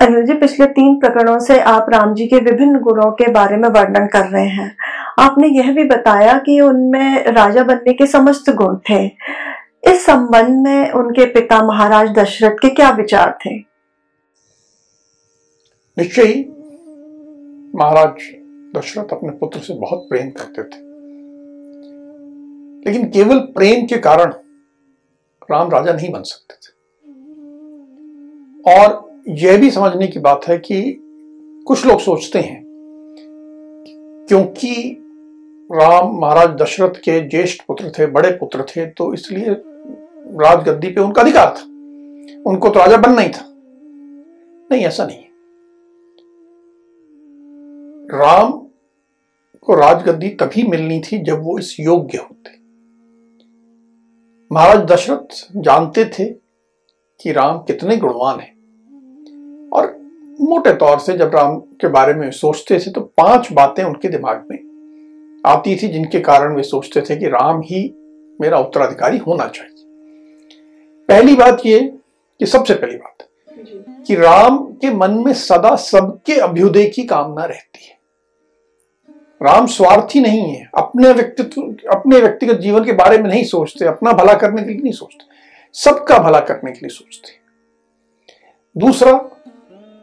अनिल जी पिछले तीन प्रकरणों से आप राम जी के विभिन्न गुणों के बारे में वर्णन कर रहे हैं। आपने यह भी बताया कि उनमें राजा बनने के समस्त गुण थे। इस संबंध में उनके पिता महाराज दशरथ के क्या विचार थे? निश्चय महाराज दशरथ अपने पुत्र से बहुत प्रेम करते थे। लेकिन केवल प्रेम के कारण राम राजा नहीं बन सकते थे। और यह भी समझने की बात है कि कुछ लोग सोचते हैं क्योंकि राम महाराज दशरथ के ज्येष्ठ पुत्र थे, बड़े पुत्र थे तो इसलिए राजगद्दी पे उनका अधिकार था। उनको तो राजा बनना ही था। नहीं, ऐसा नहीं राम को राजगद्दी तभी मिलनी थी जब वो इस योग्य होते। महाराज दशरथ जानते थे कि राम कितने गुणवान हैं। और मोटे तौर से जब राम के बारे में सोचते थे तो पाँच बातें उनके दिमाग में आती थी, जिनके कारण वे सोचते थे कि राम ही मेरा उत्तराधिकारी होना चाहिए। पहली बात ये कि सबसे पहली बात, कि राम के मन में सदा सबके अभ्युदय की कामना रहती है। राम स्वार्थी नहीं है, अपने व्यक्तित्व, अपने व्यक्तिगत जीवन के बारे में नहीं सोचते, अपना भला करने के लिए नहीं सोचते, सबका भला करने के लिए सोचते। दूसरा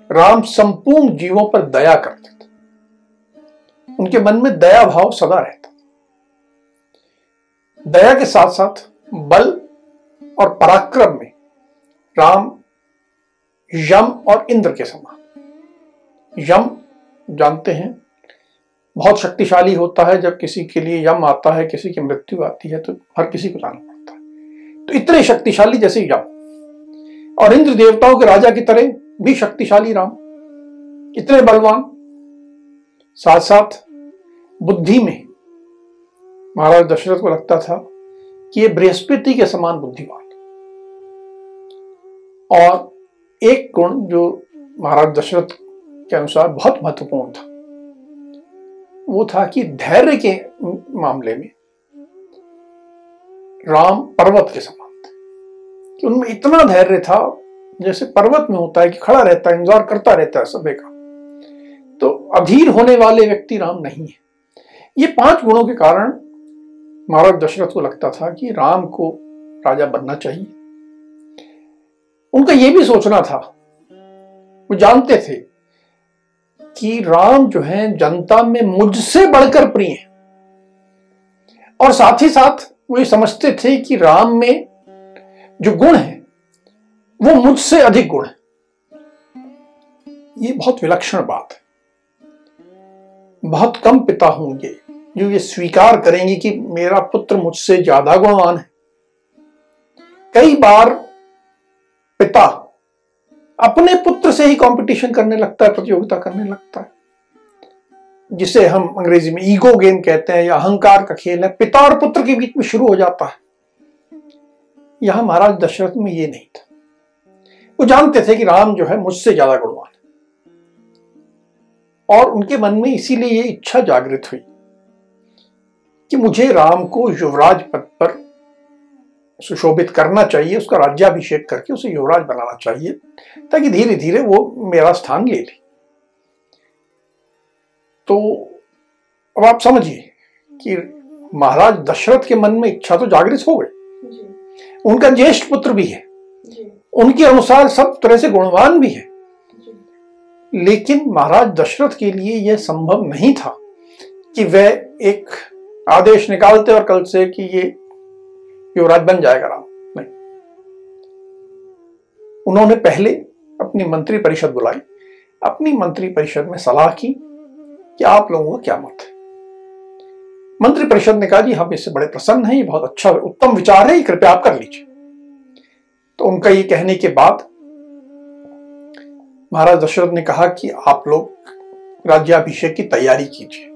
राम संपूर्ण जीवों पर दया करते थे। उनके मन में दया भाव सदा रहता दया के साथ साथ बल और पराक्रम में राम यम और इंद्र के समान। यम जानते हैं, बहुत शक्तिशाली होता है। जब किसी के लिए यम आता है, किसी की मृत्यु आती है तो हर किसी को जाना पड़ता है। तो इतने शक्तिशाली जैसे यम और इंद्र देवताओं के राजा की तरह भी शक्तिशाली राम। इतने बलवान साथ साथ बुद्धि में महाराज दशरथ को लगता था कि ये बृहस्पति के समान बुद्धिमान। और एक गुण जो महाराज दशरथ के अनुसार बहुत महत्वपूर्ण था, वो था कि धैर्य के मामले में राम पर्वत के समान थे। उनमें इतना धैर्य था जैसे पर्वत में होता है कि खड़ा रहता है, इंतज़ार करता रहता है सभी का। तो अधीर होने वाले व्यक्ति राम नहीं है। ये पाँच गुणों के कारण महाराज दशरथ को लगता था कि राम को राजा बनना चाहिए। उनका यह भी सोचना था, वो जानते थे कि राम जो है, जनता में मुझसे बढ़कर प्रिय है। और साथ ही साथ वो ये समझते थे कि राम में जो गुण है वो मुझसे अधिक गुण। है ये बहुत विलक्षण बात है। बहुत कम पिता होंगे जो ये स्वीकार करेंगे कि मेरा पुत्र मुझसे ज़्यादा गुणवान है। कई बार पिता अपने पुत्र से ही कंपटीशन करने लगता है, प्रतियोगिता करने लगता है। जिसे हम अंग्रेज़ी में ईगो गेम कहते हैं या अहंकार का खेल है। पिता और पुत्र के बीच में शुरू हो जाता है। यहाँ महाराज दशरथ में ये नहीं था। वो जानते थे कि राम जो है मुझसे ज़्यादा गुणवान और उनके मन में इसीलिए ये इच्छा जागृत हुई कि मुझे राम को युवराज पद पर सुशोभित करना चाहिए उसका राज्याभिषेक करके उसे युवराज बनाना चाहिए ताकि धीरे धीरे वो मेरा स्थान ले ले। तो अब आप समझिए कि महाराज दशरथ के मन में इच्छा तो जागृत हो गई। उनका ज्येष्ठ पुत्र भी है। उनके अनुसार सब तरह से गुणवान भी है। लेकिन महाराज दशरथ के लिए यह संभव नहीं था कि वह एक आदेश निकालते और कल से कि ये युवराज बन जाएगा राम। नहीं। उन्होंने पहले अपनी मंत्री परिषद बुलाई, अपनी मंत्री परिषद में सलाह की कि आप लोगों का क्या मत है। मंत्री परिषद ने कहा, जी, हम इससे बड़े प्रसन्न हैं, ये बहुत अच्छा उत्तम विचार है कृपया आप कर लीजिए। तो उनका ये कहने के बाद महाराज दशरथ ने कहा कि आप लोग राज्याभिषेक की तैयारी कीजिए।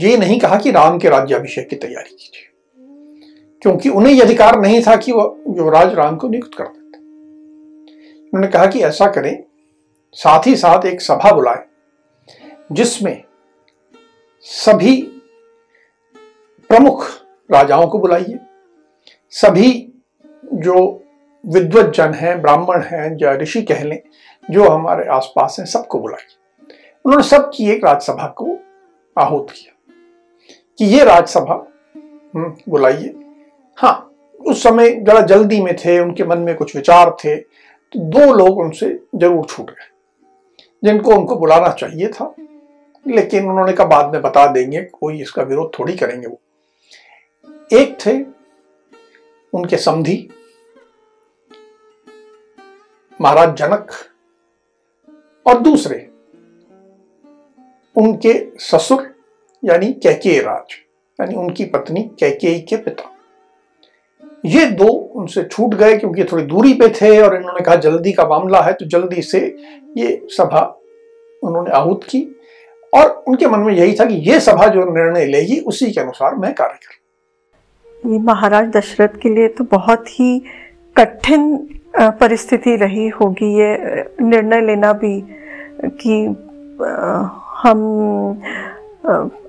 ये नहीं कहा कि राम के राज्याभिषेक की तैयारी कीजिए, क्योंकि उन्हें यह अधिकार नहीं था कि वो युवराज राम को नियुक्त कर देते। उन्होंने कहा कि ऐसा करें, साथ ही साथ एक सभा बुलाए, जिसमें सभी प्रमुख राजाओं को बुलाइए, सभी जो विद्वत जन हैं ब्राह्मण हैं या ऋषि कह लें जो हमारे आसपास हैं सबको बुलाइए उन्होंने सबकी एक राजसभा को आहूत किया कि ये राजसभा हम्म, बुलाइए। हाँ उस समय जरा जल्दी में थे उनके मन में कुछ विचार थे तो दो लोग उनसे ज़रूर छूट गए जिनको उनको बुलाना चाहिए था। लेकिन उन्होंने कहा बाद में बता देंगे कोई इसका विरोध थोड़ी करेंगे वो। एक थे उनके समधी महाराज जनक और दूसरे उनके ससुर, यानी कैके राज, यानी उनकी पत्नी कैके के पिता। ये दो उनसे छूट गए क्योंकि थोड़ी दूरी पे थे और इन्होंने कहा, जल्दी का मामला है तो जल्दी से ये सभा उन्होंने आहूत की। और उनके मन में यही था कि ये सभा जो निर्णय लेगी, उसी के अनुसार मैं कार्य करूँ। ये महाराज दशरथ के लिए तो बहुत ही कठिन परिस्थिति रही होगी, ये निर्णय लेना भी कि हम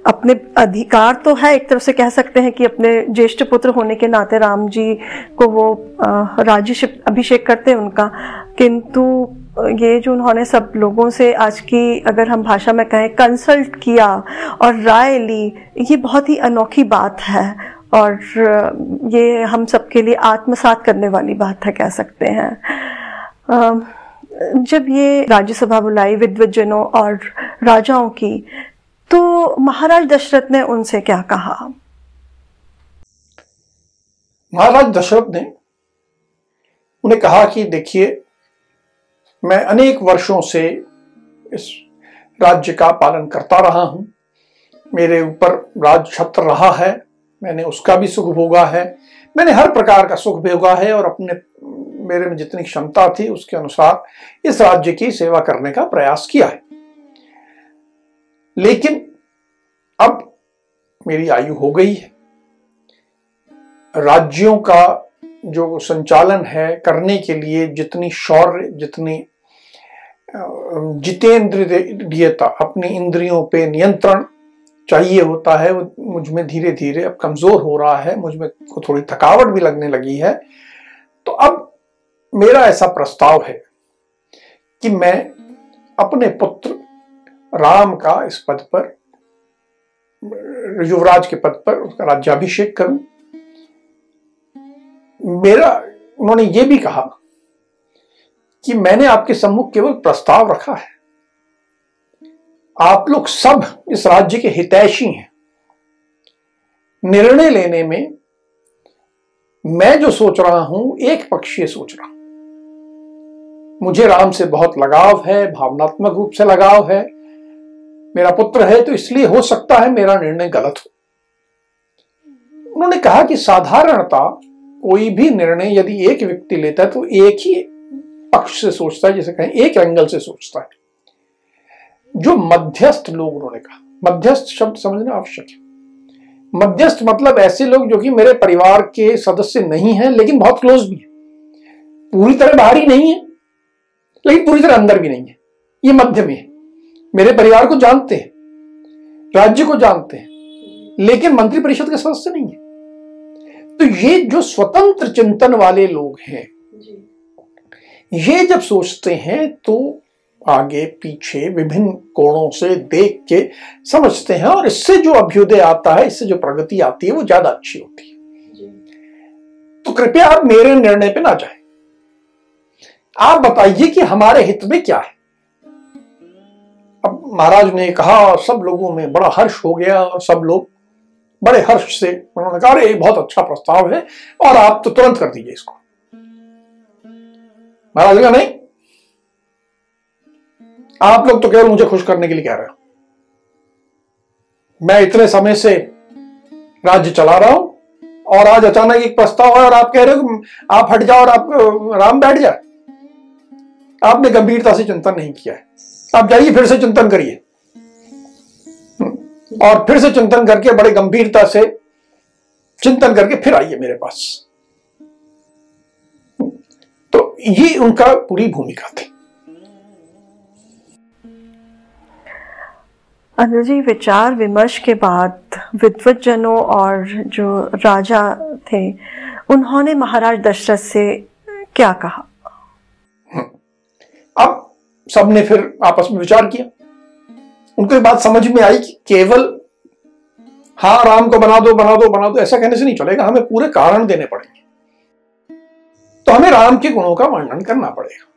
अपने अधिकार तो है, एक तरफ़ से कह सकते हैं कि अपने ज्येष्ठ पुत्र होने के नाते राम जी को वो राज्य अभिषेक करते हैं उनका। किंतु ये जो उन्होंने सब लोगों से आज की, अगर हम भाषा में कहें कंसल्ट किया और राय ली, ये बहुत ही अनोखी बात है। और ये हम सबके लिए आत्मसात करने वाली बात है, कह सकते हैं। जब ये राज्यसभा बुलाई विद्वजनों और राजाओं की तो महाराज दशरथ ने उनसे क्या कहा? महाराज दशरथ ने उन्हें कहा कि, देखिए, मैं अनेक वर्षों से इस राज्य का पालन करता रहा हूँ। मेरे ऊपर राज छत्र रहा है मैंने उसका भी सुख भोगा है। मैंने हर प्रकार का सुख भोगा है और अपने, मेरे में जितनी क्षमता थी उसके अनुसार इस राज्य की सेवा करने का प्रयास किया है। लेकिन अब मेरी आयु हो गई है। राज्यों का जो संचालन है करने के लिए जितनी शौर्य, जितनी जितेंद्रियता अपनी इंद्रियों पे नियंत्रण चाहिए होता है मुझमें धीरे धीरे अब कमज़ोर हो रहा है, मुझमें को थोड़ी थकावट भी लगने लगी है। तो अब मेरा ऐसा प्रस्ताव है कि मैं अपने पुत्र राम का इस पद पर, युवराज के पद पर उसका राज्याभिषेक करूँ। मेरा, उन्होंने ये भी कहा कि मैंने आपके सम्मुख केवल प्रस्ताव रखा है। आप लोग सब इस राज्य के हितैषी हैं। निर्णय लेने में मैं जो सोच रहा हूँ, एक पक्षीय सोच रहा हूँ। मुझे राम से बहुत लगाव है, भावनात्मक रूप से लगाव है। मेरा पुत्र है तो इसलिए हो सकता है मेरा निर्णय गलत हो। उन्होंने कहा कि साधारणता कोई भी निर्णय यदि एक व्यक्ति लेता है तो एक ही पक्ष से सोचता है, जैसे कहें एक एंगल से सोचता है। जो मध्यस्थ लोग उन्होंने कहा। मध्यस्थ शब्द समझना आवश्यक है। मध्यस्थ मतलब ऐसे लोग जो कि मेरे परिवार के सदस्य नहीं हैं लेकिन बहुत क्लोज भी है। पूरी तरह बाहर ही नहीं है लेकिन पूरी तरह अंदर भी नहीं है। ये मध्य में है। मेरे परिवार को जानते हैं राज्य को जानते हैं लेकिन मंत्री परिषद के सदस्य नहीं है। तो ये जो स्वतंत्र चिंतन वाले लोग हैं ये जब सोचते हैं तो आगे पीछे विभिन्न कोणों से देख के समझते हैं और इससे जो अभ्युदय आता है इससे जो प्रगति आती है वो ज़्यादा अच्छी होती है। तो कृपया आप मेरे निर्णय पे ना जाए। आप बताइए कि हमारे हित में क्या है। अब महाराज ने कहा सब लोगों में बड़ा हर्ष हो गया और सब लोग बड़े हर्ष से उन्होंने कहा अरे बहुत अच्छा प्रस्ताव है और आप तो तुरंत कर दीजिए इसको। महाराज का नहीं आप लोग तो केवल मुझे खुश करने के लिए कह रहे हो। मैं इतने समय से राज्य चला रहा हूँ और आज अचानक एक प्रस्ताव है और आप कह रहे हो आप हट जाओ और आप राम बैठ जाए। आपने गंभीरता से चिंतन नहीं किया है। आप जाइए, फिर से चिंतन करिए। हम्म। और फिर से चिंतन करके, बड़े गंभीरता से चिंतन करके फिर आइए मेरे पास। तो ये उनका पूरी भूमिका थी। अनुज जी विचार विमर्श के बाद विद्वत जनों और जो राजा थे, उन्होंने महाराज दशरथ से क्या कहा? हम्म। अब सबने फिर आपस में विचार किया। उनको ये बात समझ में आई कि केवल हाँ राम को बना दो बना दो बना दो, ऐसा कहने से नहीं चलेगा, हमें पूरे कारण देने पड़ेंगे। तो हमें राम के गुणों का वर्णन करना पड़ेगा।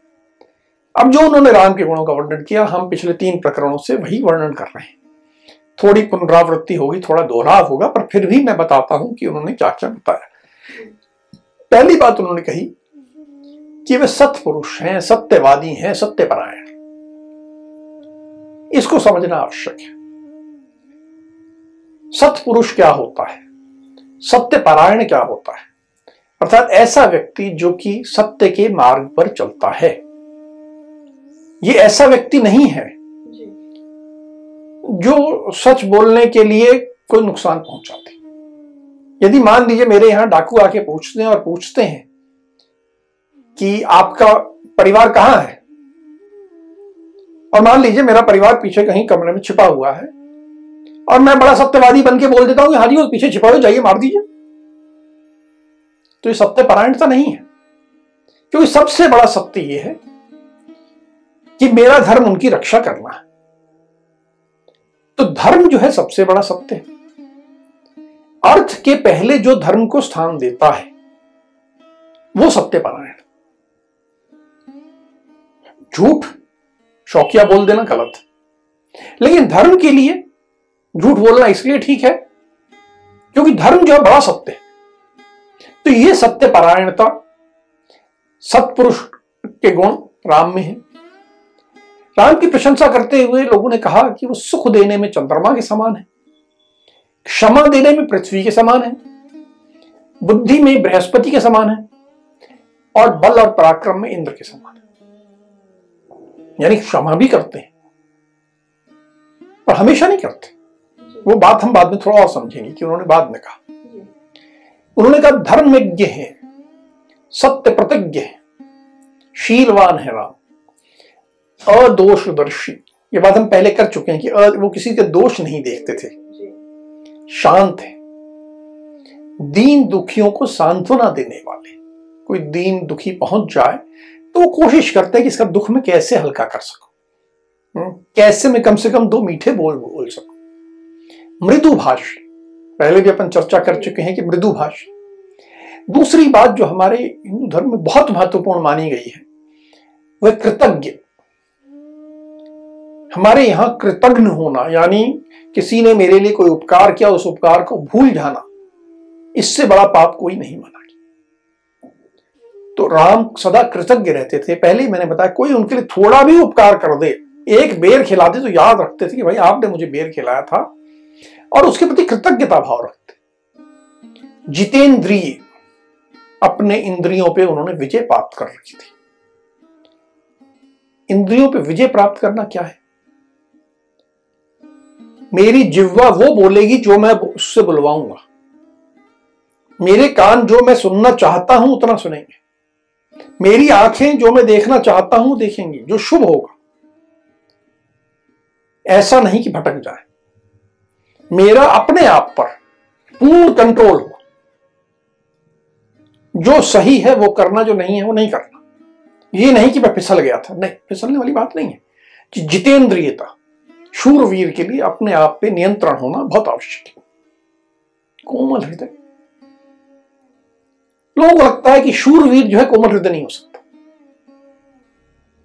अब जो उन्होंने राम के गुणों का वर्णन किया, हम पिछले तीन प्रकरणों से वही वर्णन कर रहे हैं। थोड़ी पुनरावृत्ति होगी, थोड़ा दोहराव होगा, पर फिर भी मैं बताता हूँ कि उन्होंने क्या क्या बताया। पहली बात उन्होंने कही कि वे सत्पुरुष हैं, सत्यवादी हैं, सत्यपरायण। इसको समझना आवश्यक है। सत्पुरुष क्या होता है? सत्यपरायण क्या होता है? अर्थात ऐसा व्यक्ति जो कि सत्य के मार्ग पर चलता है। ये ऐसा व्यक्ति नहीं है जो। सच बोलने के लिए कोई नुकसान पहुंचाते। यदि मान लीजिए मेरे यहाँ डाकू आके पूछते हैं और पूछते हैं कि आपका परिवार कहाँ है? और मान लीजिए मेरा परिवार पीछे कहीं कमरे में छिपा हुआ है और मैं बड़ा सत्यवादी बन के बोल देता हूँ कि हाँ जी वो पीछे छिपा हुआ जाइए मार दीजिए। तो ये सत्य परायणता नहीं है। क्योंकि सबसे बड़ा सत्य यह है कि मेरा धर्म उनकी रक्षा करना है। तो धर्म जो है सबसे बड़ा सत्य है। अर्थ के पहले जो धर्म को स्थान देता है, वो सत्य परायण। झूठ, शौकिया बोल देना गलत। लेकिन धर्म के लिए झूठ बोलना इसलिए ठीक है, क्योंकि धर्म जो है बड़ा सत्य है। तो ये सत्य परायणता सत्पुरुष के गुण राम में है। राम की प्रशंसा करते हुए लोगों ने कहा कि वो सुख देने में चंद्रमा के समान है, क्षमा देने में पृथ्वी के समान है, बुद्धि में बृहस्पति के समान है और बल और पराक्रम में इंद्र के समान है। यानी क्षमा भी करते हैं, पर हमेशा नहीं करते। वो बात हम बाद में थोड़ा और समझेंगे कि उन्होंने बाद में कहा। उन्होंने कहा, धर्मज्ञ है, सत्य प्रतिज्ञ है, शीलवान है राम। अदोषदर्शी। ये बात हम पहले कर चुके हैं कि अ, वो किसी के दोष नहीं देखते थे। शांत है। दीन दुखियों को सांत्वना देने वाले। कोई दीन दुखी पहुँच जाए तो वो कोशिश करते हैं कि इसका दुख में कैसे हल्का कर सकूँ। हम्म, कैसे मैं कम से कम दो मीठे बोल बोल सकूँ। मृदु भाष पहले भी अपन चर्चा कर चुके हैं कि मृदु भाष दूसरी बात जो हमारे हिंदू धर्म में बहुत महत्वपूर्ण मानी गई है वह कृतज्ञ। हमारे यहाँ कृतज्ञ होना, यानी किसी ने मेरे लिए कोई उपकार किया, उस उपकार को भूल जाना, इससे बड़ा पाप कोई नहीं माना तो राम सदा कृतज्ञ रहते थे। पहले ही मैंने बताया, कोई उनके लिए थोड़ा भी उपकार कर दे, एक बेर खिला दे तो याद रखते थे कि भाई आपने मुझे बेर खिलाया था, और उसके प्रति कृतज्ञता भाव रखते। जितेंद्रिय, अपने इंद्रियों पे उन्होंने विजय प्राप्त कर रखी थी। इंद्रियों पे विजय प्राप्त करना क्या है? मेरी जिह्वा वो बोलेगी जो मैं उससे बुलवाऊँगा। मेरे कान जो मैं सुनना चाहता हूँ, उतना सुनेंगे। मेरी आँखें जो मैं देखना चाहता हूँ, देखेंगी, जो शुभ होगा। ऐसा नहीं कि भटक जाए। मेरा अपने आप पर पूर्ण कंट्रोल हो जो सही है, वो करना, जो नहीं है, वो नहीं करना। ये नहीं कि मैं फिसल गया था। नहीं, फिसलने वाली बात नहीं है। जितेंद्रियता शूरवीर के लिए अपने आप पे नियंत्रण होना बहुत आवश्यक है। कोमल हृदय। लोगों को लगता है कि शूरवीर जो है कोमल हृदय नहीं हो सकता।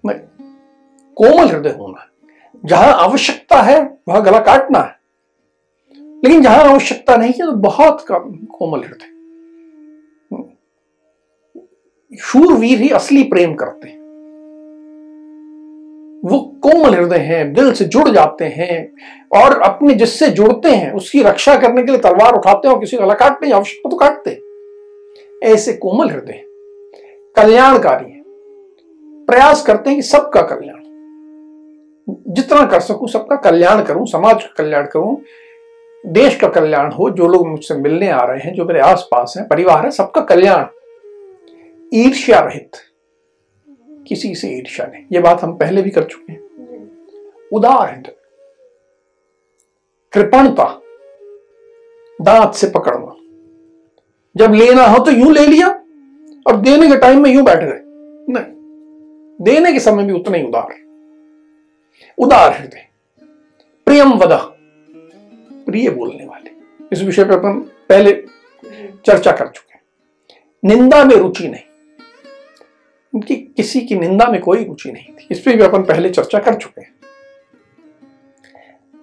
नहीं, कोमल हृदय होना जहाँ आवश्यकता है, वहाँ गला काटना है। लेकिन जहाँ आवश्यकता नहीं है तो बहुत कम कोमल हृदय। शूरवीर ही असली प्रेम करते हैं। वो कोमल हृदय हैं, दिल से जुड़ जाते हैं और अपने जिससे जुड़ते हैं, उसकी रक्षा करने के लिए तलवार उठाते हैं और किसी गला काटने की आवश्यकता तो काटते ऐसे कोमल हृदय कल्याणकारी है। प्रयास करते हैं कि सबका कल्याण। जितना कर सकूँ, सबका कल्याण करूँ, समाज का कल्याण करूँ, देश का कल्याण हो, जो लोग मुझसे मिलने आ रहे हैं, जो मेरे आसपास हैं, परिवार है, सबका कल्याण। ईर्ष्या रहित, किसी से ईर्ष्या नहीं। ये बात हम पहले भी कर चुके हैं। उदार हृदय कृपणता। दांत से पकड़ना। जब लेना हो तो यूँ ले लिया और देने के टाइम में यूँ बैठ गए। नहीं, देने के समय भी उतना ही उदार उदार हृदय प्रियम वदा। प्रिय बोलने वाले। इस विषय पर अपन पहले चर्चा कर चुके निंदा में रुचि नहीं। उनकी किसी की निंदा में कोई रुचि नहीं थी। इस पर भी अपन पहले चर्चा कर चुके हैं।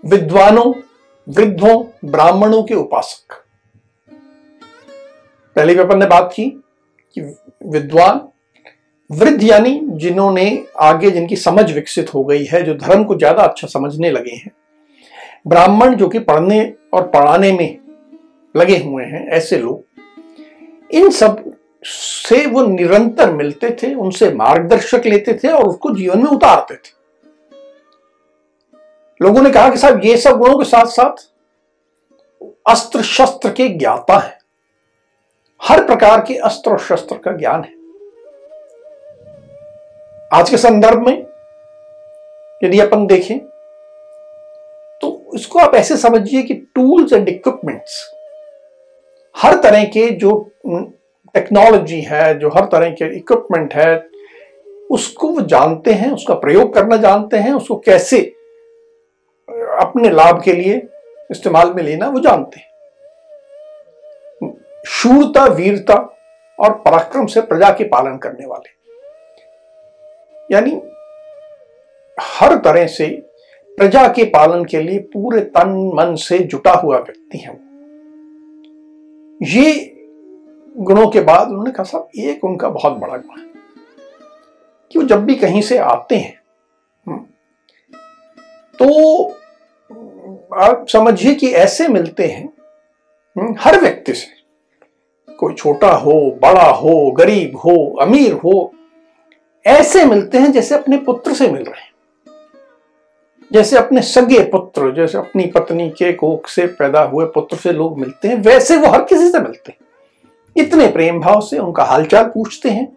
विद्वानों, वृद्धों, ब्राह्मणों के उपासक। पहले अपन ने बात की कि विद्वान, वृद्ध यानी जिन्होंने आगे जिनकी समझ विकसित हो गई है, जो धर्म को ज़्यादा अच्छा समझने लगे हैं, ब्राह्मण जो कि पढ़ने और पढ़ाने में लगे हुए हैं, ऐसे लोग, इन सबसे वो निरंतर मिलते थे, उनसे मार्गदर्शक लेते थे और उसको जीवन में उतारते थे। लोगों ने कहा कि साहब, ये सब गुणों के साथ साथ अस्त्र शस्त्र के ज्ञाता है। हर प्रकार के अस्त्र और शस्त्र का ज्ञान है। आज के संदर्भ में यदि अपन देखें तो इसको आप ऐसे समझिए कि टूल्स एंड इक्विपमेंट्स हर तरह के जो टेक्नोलॉजी है, जो हर तरह के इक्विपमेंट है, उसको वो जानते हैं, उसका प्रयोग करना जानते हैं, उसको कैसे अपने लाभ के लिए इस्तेमाल में लेना वो जानते हैं। शूरता वीरता और पराक्रम से प्रजा के पालन करने वाले। यानी हर तरह से प्रजा के पालन के लिए पूरे तन मन से जुटा हुआ व्यक्ति है वो। ये गुणों के बाद उन्होंने कहा साहब एक उनका बहुत बड़ा गुण है कि वो जब भी कहीं से आते हैं हम्म, तो आप समझिए कि ऐसे मिलते हैं हम्म, हर व्यक्ति से। कोई छोटा हो बड़ा हो गरीब हो अमीर हो ऐसे मिलते हैं जैसे अपने पुत्र से मिल रहे हैं। जैसे अपने सगे पुत्र जैसे अपनी पत्नी के कोख से पैदा हुए पुत्र से लोग मिलते हैं वैसे वो हर किसी से मिलते हैं। इतने प्रेम भाव से उनका हालचाल पूछते हैं।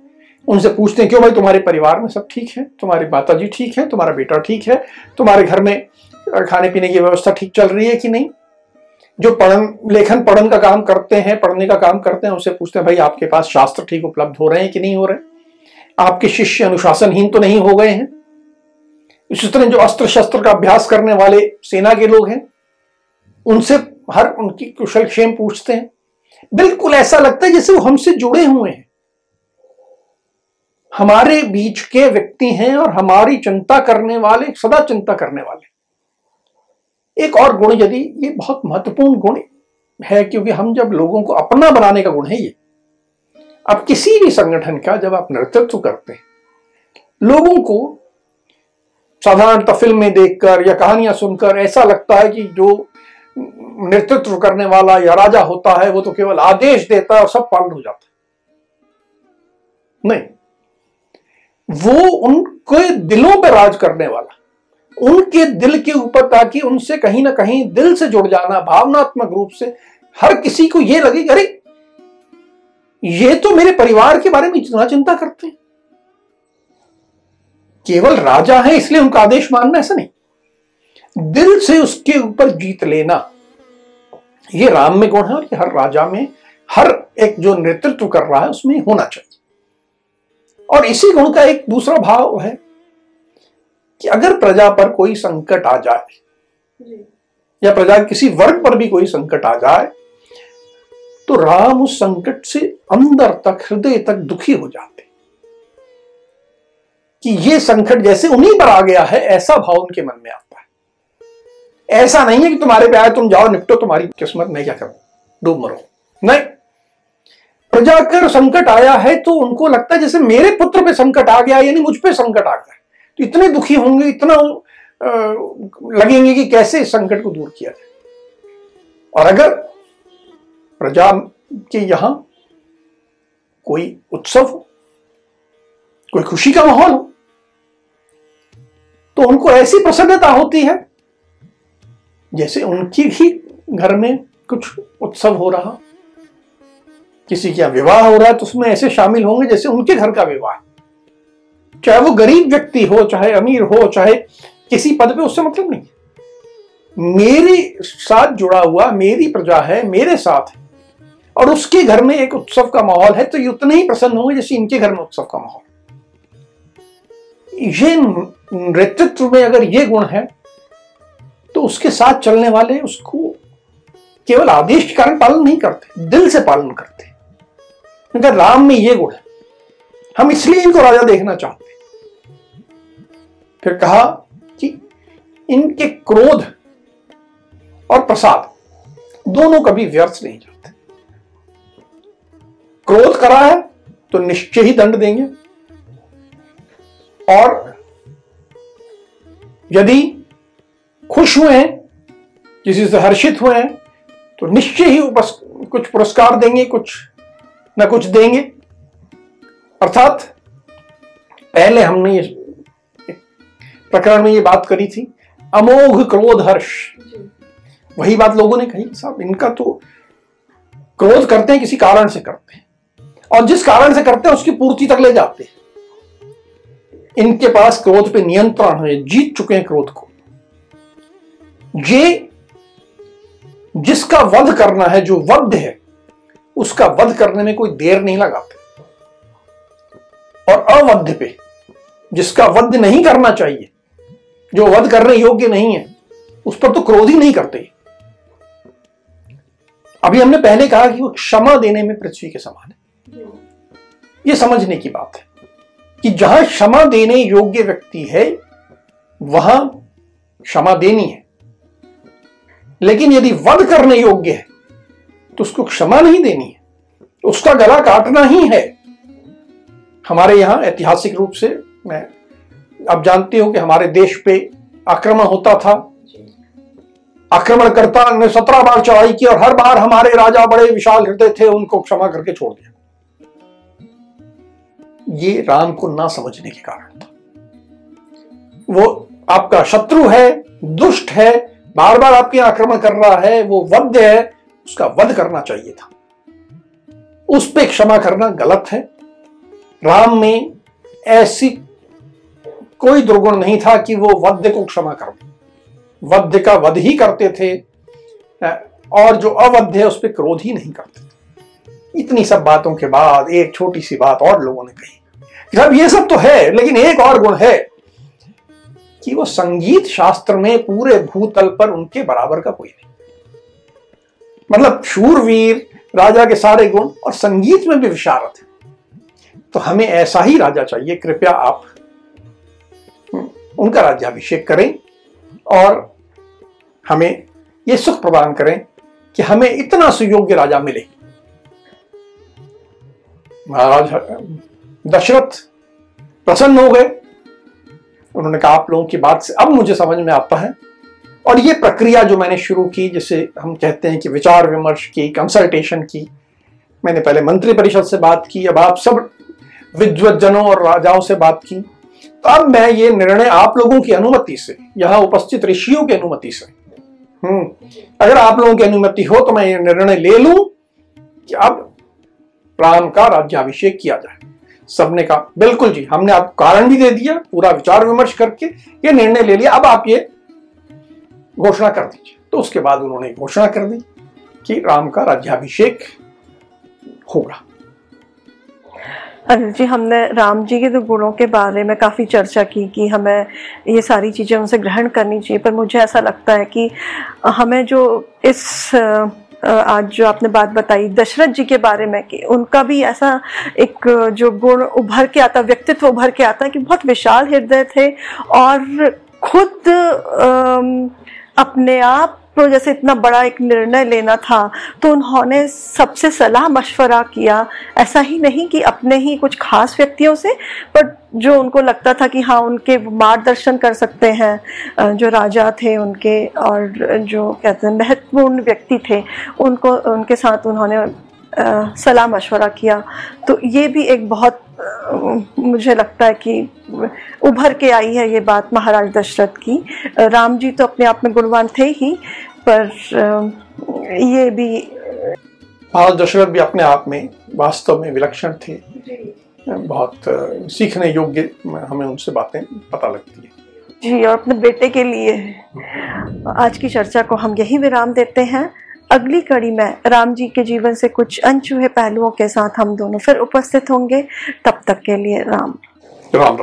उनसे पूछते हैं क्यों भाई तुम्हारे परिवार में सब ठीक है? तुम्हारी माता जी ठीक है? तुम्हारा बेटा ठीक है? तुम्हारे घर में खाने पीने की व्यवस्था ठीक चल रही है कि नहीं? जो पढ़न, लेखन पढ़न का काम करते हैं, पढ़ने का काम करते हैं, उनसे पूछते हैं, भाई, आपके पास शास्त्र ठीक उपलब्ध हो रहे हैं कि नहीं हो रहे आपके शिष्य अनुशासनहीन तो नहीं हो गए हैं? इसी तरह जो अस्त्र शस्त्र का अभ्यास करने वाले सेना के लोग हैं, उनसे हर उनकी कुशल क्षेम पूछते हैं। बिल्कुल ऐसा लगता है जैसे वो हमसे जुड़े हुए हैं। हमारे बीच के व्यक्ति हैं और हमारी चिंता करने वाले, सदा चिंता करने वाले एक और गुण यदि ये बहुत महत्वपूर्ण गुण है, क्योंकि हम जब लोगों को अपना बनाने का गुण है ये, अब किसी भी संगठन का जब आप नेतृत्व करते हैं, लोगों को साधारणतः फ़िल्में देखकर या कहानियाँ सुनकर ऐसा लगता है कि जो नेतृत्व करने वाला या राजा होता है, वो तो केवल आदेश देता है और सब पालन हो जाता है। नहीं, वो उनके दिलों पर राज करने वाला उनके दिल के ऊपर ताकि उनसे कहीं ना कहीं दिल से जुड़ जाना, भावनात्मक रूप से। हर किसी को यह लगे अरे, ये तो मेरे परिवार के बारे में इतना चिंता करते हैं। केवल राजा है, इसलिए उनका आदेश मानना ऐसा नहीं। दिल से उसके ऊपर जीत लेना, ये राम में गुण है और ये हर राजा में, हर एक जो नेतृत्व कर रहा है, उसमें होना चाहिए। और इसी गुण का एक दूसरा भाव है कि अगर प्रजा पर कोई संकट आ जाए या प्रजा किसी वर्ग पर भी कोई संकट आ जाए तो राम उस संकट से अंदर तक हृदय तक दुखी हो जाते। कि ये संकट जैसे उन्हीं पर आ गया है ऐसा भाव उनके मन में आता है। ऐसा नहीं है कि तुम्हारे पे आए तुम जाओ निपटो तुम्हारी किस्मत मैं क्या करूँ? डूब मरो। नहीं। प्रजा कर संकट आया है तो उनको लगता है जैसे मेरे पुत्र पे संकट आ गया यानी मुझ पे संकट आ गया तो इतने दुखी होंगे, इतना लगेंगे कि कैसे इस संकट को दूर किया जाए। और अगर प्रजा के यहाँ कोई उत्सव हो, कोई खुशी का माहौल हो तो उनको ऐसी प्रसन्नता होती है जैसे उनकी ही घर में कुछ उत्सव हो रहा किसी का विवाह हो रहा है तो उसमें ऐसे शामिल होंगे जैसे उनके घर का विवाह। चाहे वो गरीब व्यक्ति हो, चाहे अमीर हो, चाहे किसी पद पे, उससे मतलब नहीं। मेरे साथ जुड़ा हुआ, मेरी प्रजा है, मेरे साथ है, और उसके घर में एक उत्सव का माहौल है तो ये उतने ही प्रसन्न होंगे जैसे इनके घर में उत्सव का माहौल। ये नेतृत्व में अगर ये गुण है तो उसके साथ चलने वाले उसको केवल आदेश के कारण पालन नहीं करते, दिल से पालन करते। राम में ये गुण है। हम इसलिए इनको राजा देखना चाहते फिर कहा कि इनके क्रोध और प्रसाद दोनों कभी व्यर्थ नहीं जाते। क्रोध करा है तो निश्चय ही दंड देंगे। और यदि खुश हुए हैं, किसी से हर्षित हुए हैं तो निश्चय ही कुछ पुरस्कार देंगे, कुछ न कुछ देंगे। अर्थात पहले हमने प्रकरण में ये बात करी थी अमोघ क्रोध हर्ष। वही बात लोगों ने कही साहब इनका तो क्रोध करते हैं किसी कारण से करते हैं। और जिस कारण से करते हैं उसकी पूर्ति तक ले जाते हैं। इनके पास क्रोध पे नियंत्रण है जीत चुके हैं क्रोध को। ये जिसका वध करना है जो वध है उसका वध करने में कोई देर नहीं लगाते। और अवध पे, जिसका वध नहीं करना चाहिए, जो वध करने योग्य नहीं है, उस पर तो क्रोध ही नहीं करते। अभी हमने पहले कहा कि वो क्षमा देने में पृथ्वी के समान है। ये समझने की बात है कि जहाँ क्षमा देने योग्य व्यक्ति है, वहाँ क्षमा देनी है। लेकिन यदि वध करने योग्य है तो उसको क्षमा नहीं देनी है। उसका गला काटना ही है। हमारे यहाँ ऐतिहासिक रूप से, मैं अब जानते हो कि हमारे देश पे आक्रमण होता था। आक्रमणकर्ता ने सत्रह बार चढ़ाई की और हर बार हमारे राजा बड़े विशाल हृदय थे, उनको क्षमा करके छोड़ दिया। ये राम को ना समझने के कारण था। वो आपका शत्रु है, दुष्ट है बार बार आपके आक्रमण कर रहा है, वो वध्य है, उसका वध करना चाहिए था। उस पर क्षमा करना गलत है। राम में ऐसी कोई दुर्गुण नहीं था कि वो वध्य को क्षमा कर वध्य का वध ही करते थे, और जो अवध्य है उस पर क्रोध ही नहीं करते थे। इतनी सब बातों के बाद एक छोटी सी बात और लोगों ने कही जब ये सब तो है, लेकिन एक और गुण है कि वो संगीत शास्त्र में पूरे भूतल पर उनके बराबर का कोई नहीं। मतलब शूरवीर राजा के सारे गुण और संगीत में भी विशारत है। तो हमें ऐसा ही राजा चाहिए, कृपया आप उनका राज्याभिषेक करें और हमें यह सुख प्रदान करें कि हमें इतना सुयोग्य राजा मिले। महाराज, दशरथ प्रसन्न हो गए। उन्होंने कहा, आप लोगों की बात से अब मुझे समझ में आता है। और ये प्रक्रिया जो मैंने शुरू की, जिसे हम कहते हैं कि विचार विमर्श की कंसल्टेशन की, मैंने पहले मंत्री परिषद से बात की, अब आप सब विद्वत जनों और राजाओं से बात की। तो अब मैं ये निर्णय आप लोगों की अनुमति से, यहाँ उपस्थित ऋषियों की अनुमति से। हम्म अगर आप लोगों की अनुमति हो तो मैं ये निर्णय ले लू कि अब राम का राज्याभिषेक किया जाए। सबने कहा, बिल्कुल जी, हमने आपको कारण भी दे दिया, पूरा विचार विमर्श करके ये निर्णय ले लिया, अब आप ये घोषणा कर दीजिए। तो उसके बाद उन्होंने घोषणा कर दी कि राम का राज्याभिषेक होगा। अनिल जी, हमने राम जी के गुणों के बारे में काफ़ी चर्चा की कि हमें ये सारी चीज़ें उनसे ग्रहण करनी चाहिए। पर मुझे ऐसा लगता है कि हमें जो इस आज जो आपने बात बताई दशरथ जी के बारे में कि उनका भी ऐसा एक जो गुण उभर के आता, व्यक्तित्व उभर के आता है कि बहुत विशाल हृदय थे और खुद अपने आप तो जैसे इतना बड़ा एक निर्णय लेना था तो उन्होंने सबसे सलाह मशवरा किया। ऐसा ही नहीं कि अपने ही कुछ खास व्यक्तियों से बट जो उनको लगता था कि हाँ उनके मार्गदर्शन कर सकते हैं जो राजा थे उनके और जो कहते हैं, महत्वपूर्ण व्यक्ति थे, उनको, उनके साथ उन्होंने सलाह मशवरा किया। तो ये भी एक बहुत मुझे लगता है कि उभर के आई है ये बात महाराज दशरथ की। राम जी तो अपने आप में गुणवान थे ही पर ये भी महाराज दशरथ भी अपने आप में वास्तव में विलक्षण थे। बहुत सीखने योग्य हमें उनसे बातें पता लगती है। जी और अपने बेटे के लिए। आज की चर्चा को हम यही विराम देते हैं। अगली कड़ी में राम जी के जीवन से कुछ अनछुए पहलुओं के साथ हम दोनों फिर उपस्थित होंगे। तब तक के लिए राम राम।